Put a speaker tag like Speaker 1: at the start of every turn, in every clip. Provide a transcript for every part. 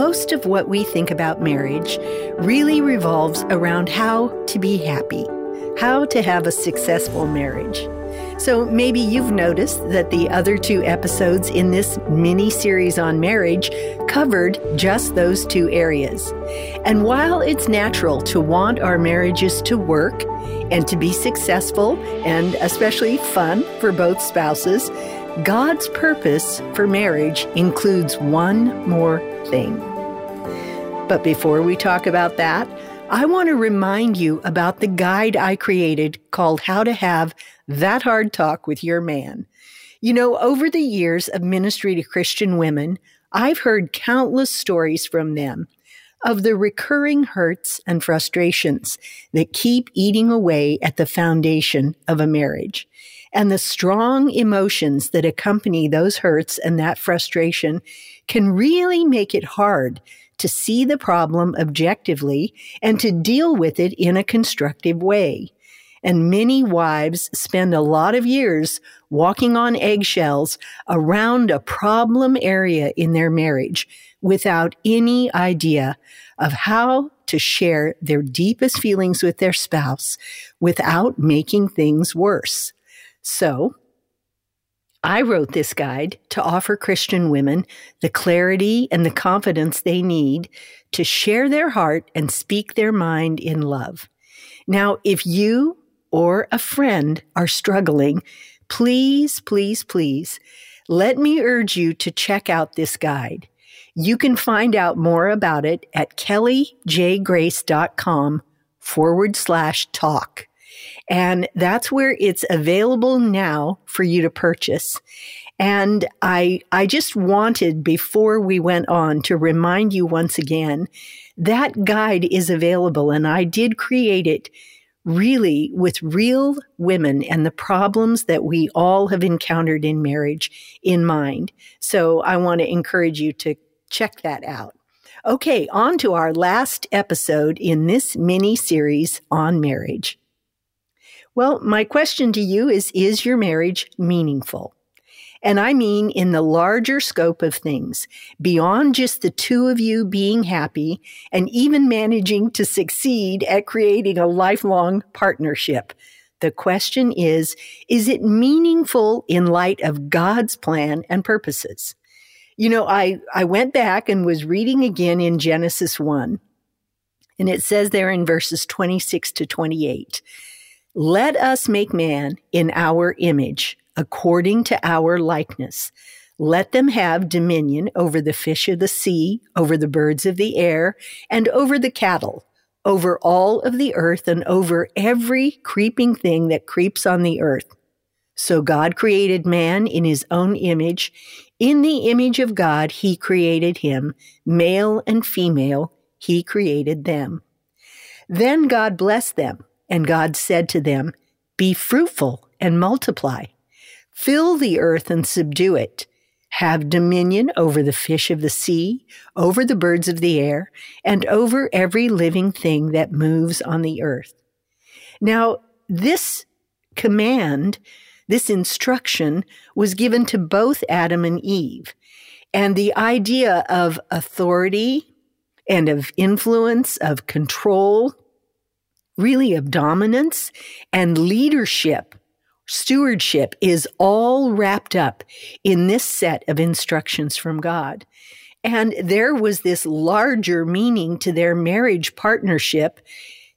Speaker 1: most of what we think about marriage really revolves around how to be happy, how to have a successful marriage. So maybe you've noticed that the other two episodes in this mini series on marriage covered just those two areas. And while it's natural to want our marriages to work and to be successful and especially fun for both spouses, God's purpose for marriage includes one more thing. But before we talk about that, I want to remind you about the guide I created called How to Have That Hard Talk with Your Man. You know, over the years of ministry to Christian women, I've heard countless stories from them of the recurring hurts and frustrations that keep eating away at the foundation of a marriage. And the strong emotions that accompany those hurts and that frustration can really make it hard to see the problem objectively and to deal with it in a constructive way. And many wives spend a lot of years walking on eggshells around a problem area in their marriage without any idea of how to share their deepest feelings with their spouse without making things worse. So I wrote this guide to offer Christian women the clarity and the confidence they need to share their heart and speak their mind in love. Now, if you or a friend are struggling, please, please, please let me urge you to check out this guide. You can find out more about it at kellyjgrace.com forward slash talk. And that's where it's available now for you to purchase. And I, I just wanted before we went on to remind you once again that guide is available and I did create it really with real women and the problems that we all have encountered in marriage in mind. So I want to encourage you to check that out. Okay, on to our last episode in this mini series on marriage. Well, my question to you is Is your marriage meaningful? And I mean in the larger scope of things, beyond just the two of you being happy and even managing to succeed at creating a lifelong partnership. The question is, is it meaningful in light of God's plan and purposes? You know, I, I went back and was reading again in Genesis 1, and it says there in verses 26 to 28 let us make man in our image, according to our likeness. Let them have dominion over the fish of the sea, over the birds of the air, and over the cattle, over all of the earth, and over every creeping thing that creeps on the earth. So God created man in his own image. In the image of God, he created him. Male and female, he created them. Then God blessed them. And God said to them, Be fruitful and multiply. Fill the earth and subdue it. Have dominion over the fish of the sea, over the birds of the air, and over every living thing that moves on the earth. Now, this command, this instruction was given to both Adam and Eve. And the idea of authority and of influence, of control, really of dominance and leadership, stewardship is all wrapped up in this set of instructions from God. And there was this larger meaning to their marriage partnership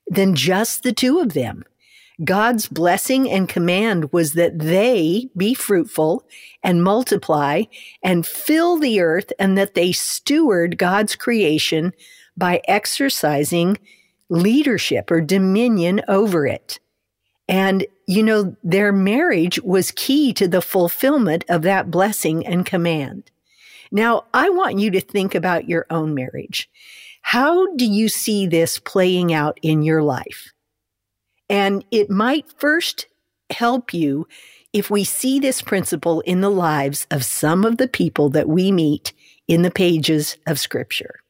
Speaker 1: than just the two of them. God's blessing and command was that they be fruitful and multiply and fill the earth and that they steward God's creation by exercising leadership or dominion over it. And, you know, their marriage was key to the fulfillment of that blessing and command. Now, I want you to think about your own marriage. How do you see this playing out in your life? And it might first help you if we see this principle in the lives of some of the people that we meet in the pages of Scripture.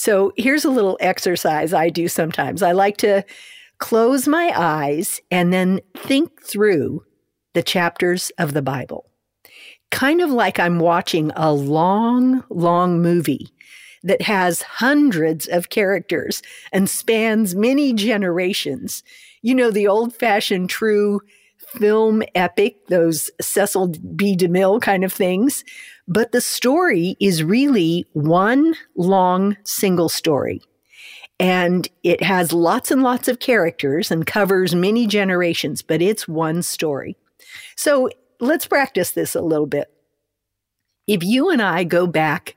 Speaker 1: So here's a little exercise I do sometimes. I like to close my eyes and then think through the chapters of the Bible. Kind of like I'm watching a long, long movie that has hundreds of characters and spans many generations. You know, the old fashioned true film epic, those Cecil B. DeMille kind of things. But the story is really one long single story. And it has lots and lots of characters and covers many generations, but it's one story. So let's practice this a little bit. If you and I go back,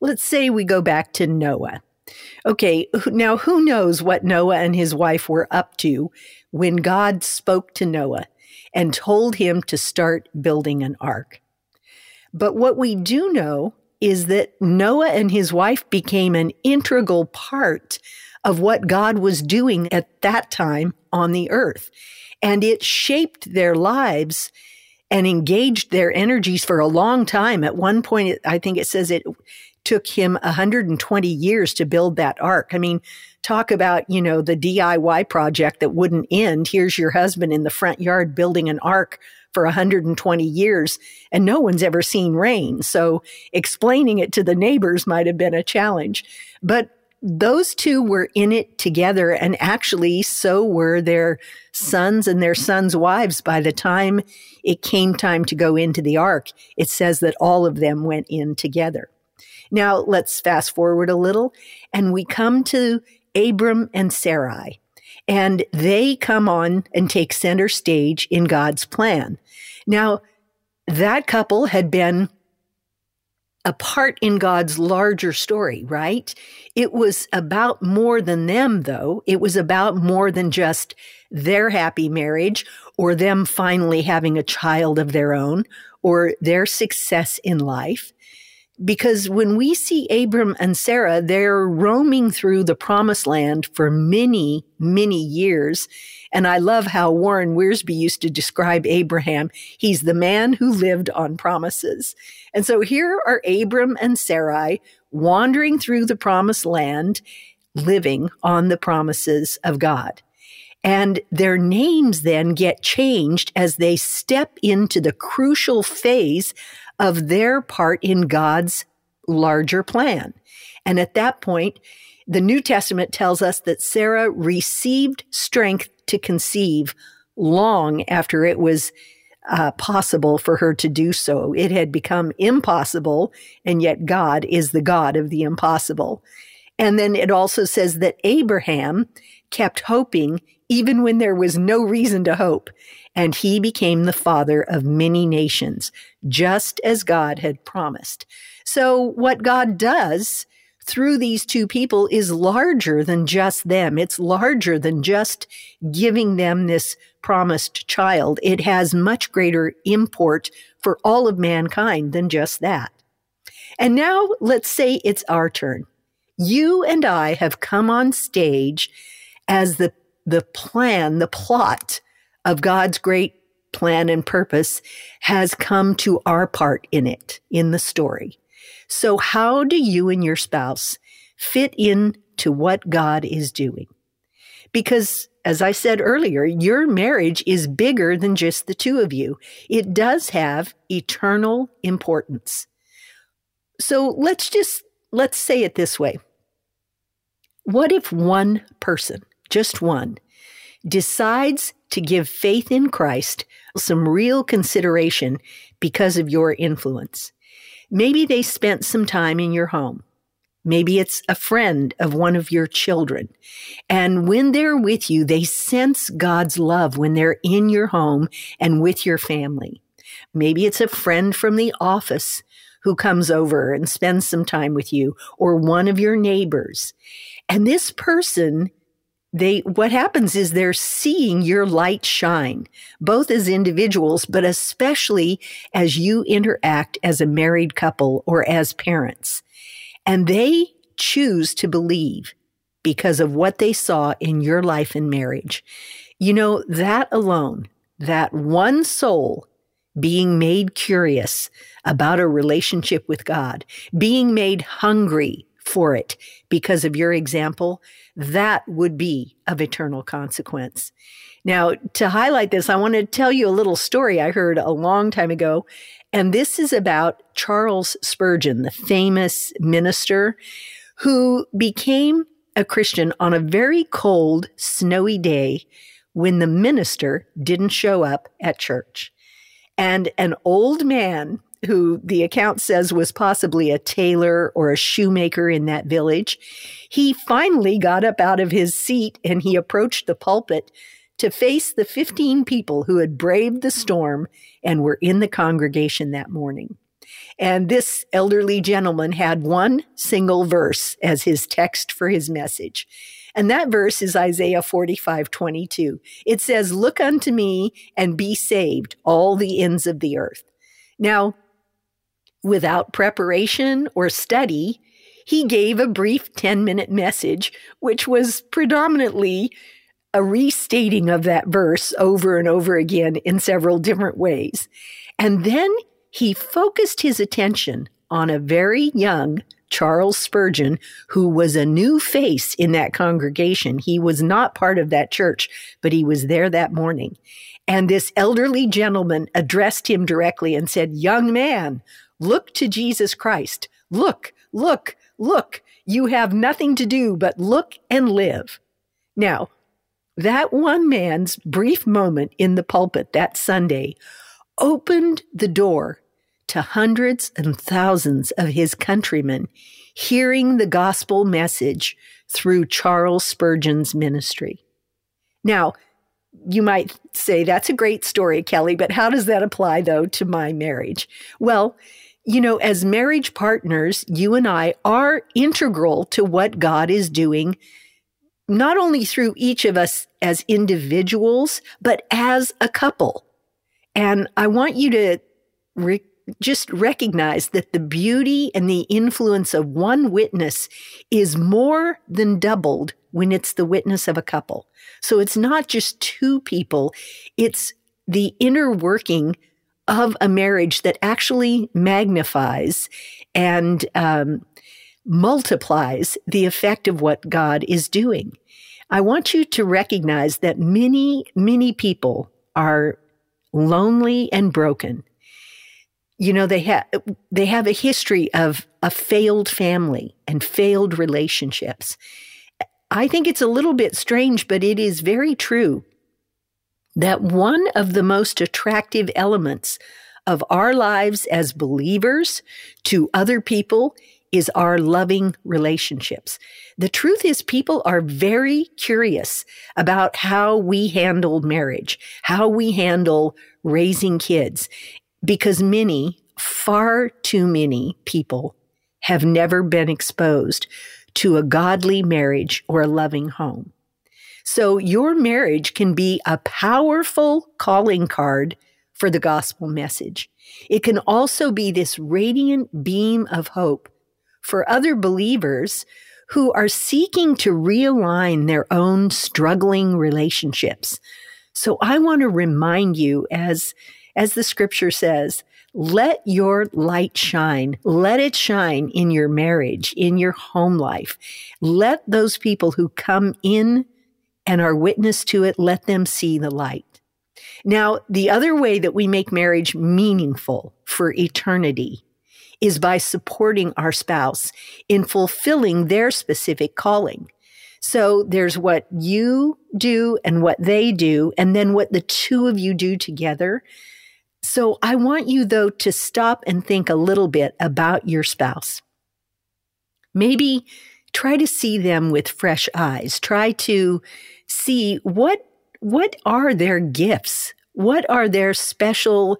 Speaker 1: let's say we go back to Noah. Okay, now who knows what Noah and his wife were up to when God spoke to Noah and told him to start building an ark? But what we do know is that Noah and his wife became an integral part of what God was doing at that time on the earth. And it shaped their lives and engaged their energies for a long time. At one point, I think it says it took him 120 years to build that ark. I mean, talk about, you know, the DIY project that wouldn't end. Here's your husband in the front yard building an ark for 120 years and no one's ever seen rain. So explaining it to the neighbors might have been a challenge. But those two were in it together and actually so were their sons and their sons' wives by the time it came time to go into the ark. It says that all of them went in together. Now let's fast forward a little and we come to Abram and Sarai and they come on and take center stage in God's plan. Now that couple had been a part in God's larger story, right? It was about more than them, though. It was about more than just their happy marriage or them finally having a child of their own or their success in life. Because when we see Abram and Sarah, they're roaming through the promised land for many, many years. And I love how Warren Wiersbe used to describe Abraham. He's the man who lived on promises. And so here are Abram and Sarai wandering through the promised land, living on the promises of God. And their names then get changed as they step into the crucial phase of their part in God's larger plan. And at that point, the New Testament tells us that Sarah received strength to conceive long after it was uh, possible for her to do so. It had become impossible, and yet God is the God of the impossible. And then it also says that Abraham kept hoping even when there was no reason to hope, and he became the father of many nations, just as God had promised. So, what God does through these two people is larger than just them. It's larger than just giving them this promised child. It has much greater import for all of mankind than just that. And now let's say it's our turn. You and I have come on stage as the, the plan, the plot of God's great plan and purpose has come to our part in it, in the story. So, how do you and your spouse fit in to what God is doing? Because, as I said earlier, your marriage is bigger than just the two of you. It does have eternal importance. So, let's just let's say it this way. What if one person, just one, decides to give faith in Christ some real consideration because of your influence? Maybe they spent some time in your home. Maybe it's a friend of one of your children. And when they're with you, they sense God's love when they're in your home and with your family. Maybe it's a friend from the office who comes over and spends some time with you or one of your neighbors. And this person they what happens is they're seeing your light shine both as individuals but especially as you interact as a married couple or as parents. And they choose to believe because of what they saw in your life and marriage. You know that alone that one soul being made curious about a relationship with God, being made hungry for it because of your example, that would be of eternal consequence. Now, to highlight this, I want to tell you a little story I heard a long time ago. And this is about Charles Spurgeon, the famous minister who became a Christian on a very cold, snowy day when the minister didn't show up at church. And an old man who the account says was possibly a tailor or a shoemaker in that village, he finally got up out of his seat and he approached the pulpit to face the 15 people who had braved the storm and were in the congregation that morning. And this elderly gentleman had one single verse as his text for his message. And that verse is Isaiah 45, 22. It says, Look unto me and be saved, all the ends of the earth. Now, without preparation or study, he gave a brief 10 minute message, which was predominantly a restating of that verse over and over again in several different ways. And then he focused his attention on a very young Charles Spurgeon, who was a new face in that congregation. He was not part of that church, but he was there that morning. And this elderly gentleman addressed him directly and said, Young man, look to Jesus Christ. Look, look, look. You have nothing to do but look and live. Now, that one man's brief moment in the pulpit that Sunday opened the door to hundreds and thousands of his countrymen hearing the gospel message through Charles Spurgeon's ministry. Now, you might say that's a great story, Kelly, but how does that apply though to my marriage? Well, you know, as marriage partners, you and I are integral to what God is doing, not only through each of us as individuals, but as a couple. And I want you to re- just recognize that the beauty and the influence of one witness is more than doubled when it's the witness of a couple. So it's not just two people, it's the inner working of a marriage that actually magnifies and um, multiplies the effect of what God is doing. I want you to recognize that many, many people are lonely and broken. You know they have they have a history of a failed family and failed relationships. I think it's a little bit strange but it is very true that one of the most attractive elements of our lives as believers to other people is our loving relationships. The truth is, people are very curious about how we handle marriage, how we handle raising kids because many, far too many people have never been exposed to a godly marriage or a loving home. So your marriage can be a powerful calling card for the gospel message. It can also be this radiant beam of hope for other believers who are seeking to realign their own struggling relationships. So I want to remind you as as the scripture says, let your light shine. Let it shine in your marriage, in your home life. Let those people who come in and are witness to it, let them see the light. Now, the other way that we make marriage meaningful for eternity is by supporting our spouse in fulfilling their specific calling. So there's what you do and what they do, and then what the two of you do together so I want you, though, to stop and think a little bit about your spouse. Maybe try to see them with fresh eyes. Try to see what, what are their gifts? What are their special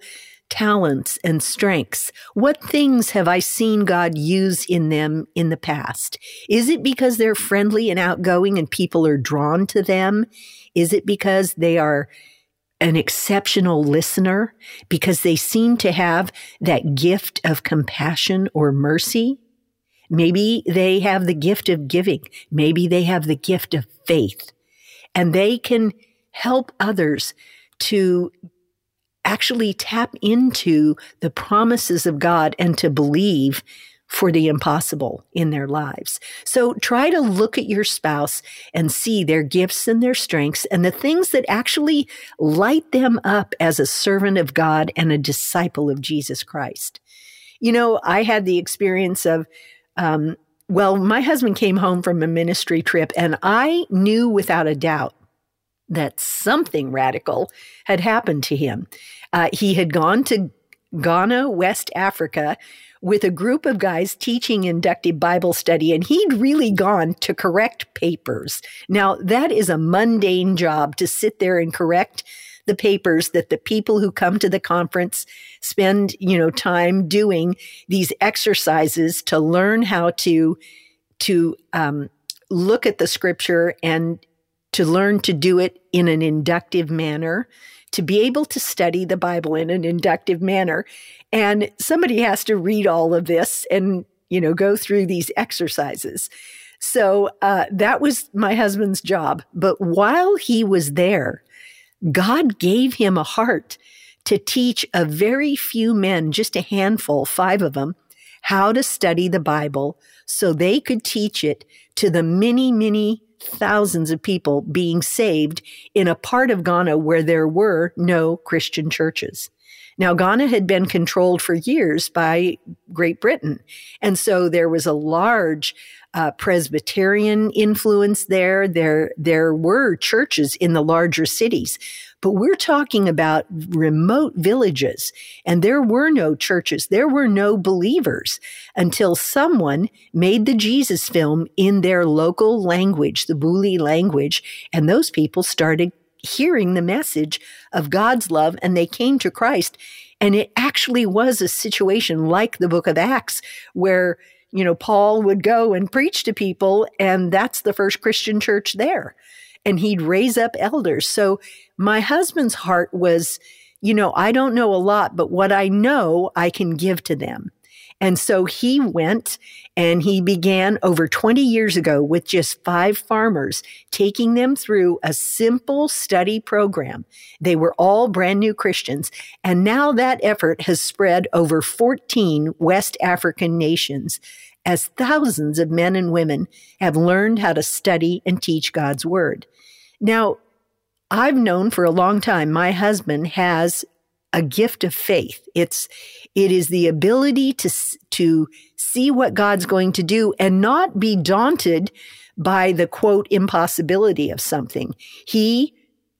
Speaker 1: talents and strengths? What things have I seen God use in them in the past? Is it because they're friendly and outgoing and people are drawn to them? Is it because they are an exceptional listener because they seem to have that gift of compassion or mercy. Maybe they have the gift of giving. Maybe they have the gift of faith and they can help others to actually tap into the promises of God and to believe for the impossible in their lives. So try to look at your spouse and see their gifts and their strengths and the things that actually light them up as a servant of God and a disciple of Jesus Christ. You know, I had the experience of um, well, my husband came home from a ministry trip, and I knew without a doubt that something radical had happened to him. Uh, he had gone to Ghana, West Africa, with a group of guys teaching inductive Bible study, and he'd really gone to correct papers. Now, that is a mundane job to sit there and correct the papers that the people who come to the conference spend, you know, time doing these exercises to learn how to, to, um, look at the scripture and to learn to do it in an inductive manner to be able to study the Bible in an inductive manner. And somebody has to read all of this and, you know, go through these exercises. So uh, that was my husband's job. But while he was there, God gave him a heart to teach a very few men, just a handful, five of them, how to study the Bible so they could teach it to the many, many thousands of people being saved in a part of Ghana where there were no Christian churches. Now, Ghana had been controlled for years by Great Britain. And so there was a large uh, Presbyterian influence there. There, there were churches in the larger cities, but we're talking about remote villages and there were no churches. There were no believers until someone made the Jesus film in their local language, the Buli language. And those people started hearing the message of God's love and they came to Christ. And it actually was a situation like the book of Acts where you know, Paul would go and preach to people, and that's the first Christian church there. And he'd raise up elders. So my husband's heart was, you know, I don't know a lot, but what I know, I can give to them. And so he went and he began over 20 years ago with just five farmers, taking them through a simple study program. They were all brand new Christians. And now that effort has spread over 14 West African nations as thousands of men and women have learned how to study and teach God's word. Now, I've known for a long time my husband has a gift of faith. It's it is the ability to to see what God's going to do and not be daunted by the quote impossibility of something. He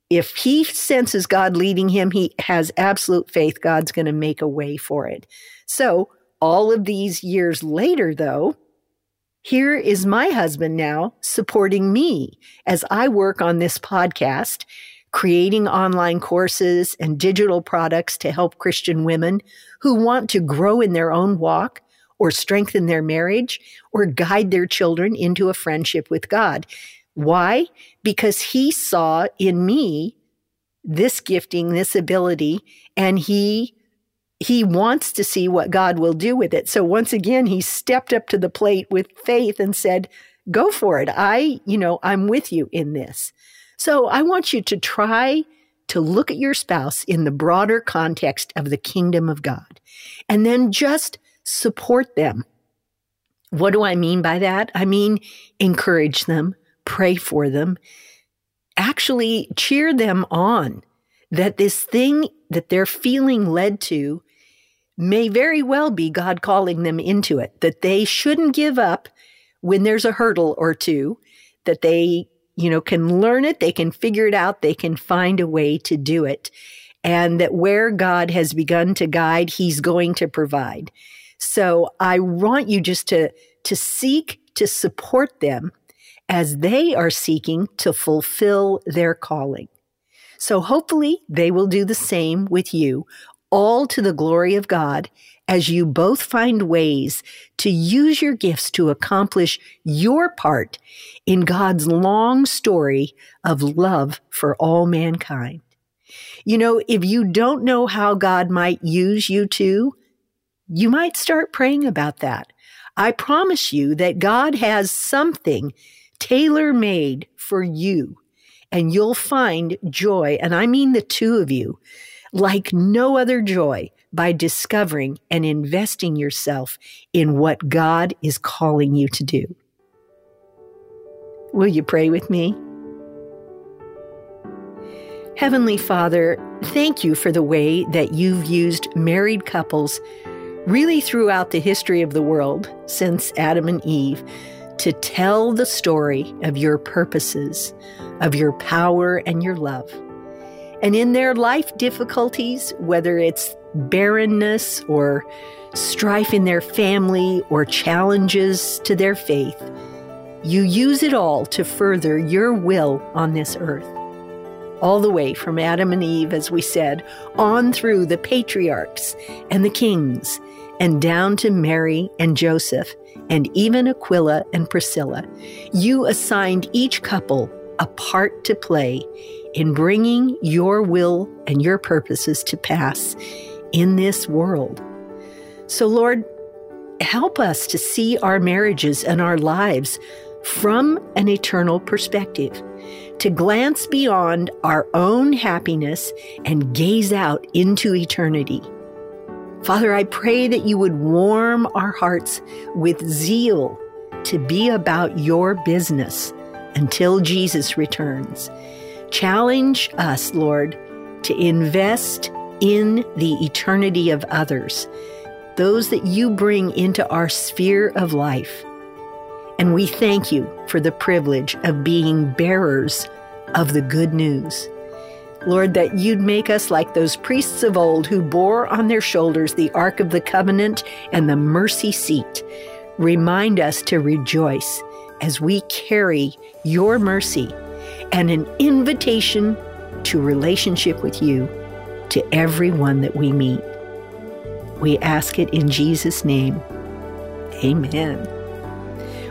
Speaker 1: if he senses God leading him, he has absolute faith God's going to make a way for it. So, all of these years later, though, here is my husband now supporting me as I work on this podcast, creating online courses and digital products to help Christian women who want to grow in their own walk or strengthen their marriage or guide their children into a friendship with God. Why? Because he saw in me this gifting, this ability, and he he wants to see what God will do with it. So once again, he stepped up to the plate with faith and said, go for it. I, you know, I'm with you in this. So I want you to try to look at your spouse in the broader context of the kingdom of God and then just support them. What do I mean by that? I mean, encourage them, pray for them, actually cheer them on that this thing that they're feeling led to may very well be God calling them into it, that they shouldn't give up when there's a hurdle or two, that they, you know, can learn it, they can figure it out, they can find a way to do it. And that where God has begun to guide, he's going to provide. So I want you just to, to seek to support them as they are seeking to fulfill their calling. So hopefully they will do the same with you, all to the glory of God as you both find ways to use your gifts to accomplish your part in God's long story of love for all mankind. You know, if you don't know how God might use you to, you might start praying about that. I promise you that God has something tailor made for you and you'll find joy. And I mean the two of you like no other joy by discovering and investing yourself in what God is calling you to do. Will you pray with me? Heavenly Father, thank you for the way that you've used married couples really throughout the history of the world since Adam and Eve to tell the story of your purposes, of your power and your love. And in their life difficulties, whether it's barrenness or strife in their family or challenges to their faith, you use it all to further your will on this earth. All the way from Adam and Eve, as we said, on through the patriarchs and the kings, and down to Mary and Joseph, and even Aquila and Priscilla. You assigned each couple a part to play in bringing your will and your purposes to pass in this world. So, Lord, help us to see our marriages and our lives from an eternal perspective, to glance beyond our own happiness and gaze out into eternity. Father, I pray that you would warm our hearts with zeal to be about your business until Jesus returns. Challenge us, Lord, to invest in the eternity of others, those that you bring into our sphere of life. And we thank you for the privilege of being bearers of the good news. Lord, that you'd make us like those priests of old who bore on their shoulders the Ark of the Covenant and the mercy seat. Remind us to rejoice as we carry your mercy and an invitation to relationship with you to everyone that we meet. We ask it in Jesus' name. Amen.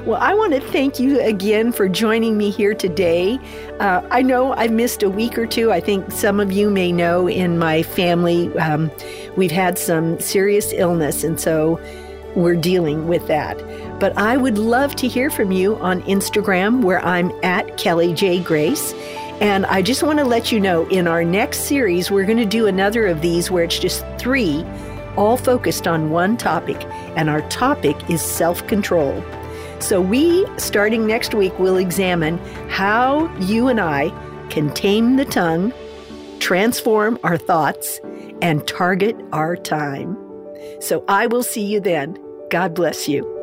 Speaker 1: Well, I want to thank you again for joining me here today. Uh, I know I missed a week or two. I think some of you may know in my family, um, we've had some serious illness, and so we're dealing with that. But I would love to hear from you on Instagram, where I'm at Kelly J. Grace. And I just want to let you know in our next series, we're going to do another of these where it's just three, all focused on one topic. And our topic is self control. So, we, starting next week, will examine how you and I can tame the tongue, transform our thoughts, and target our time. So, I will see you then. God bless you.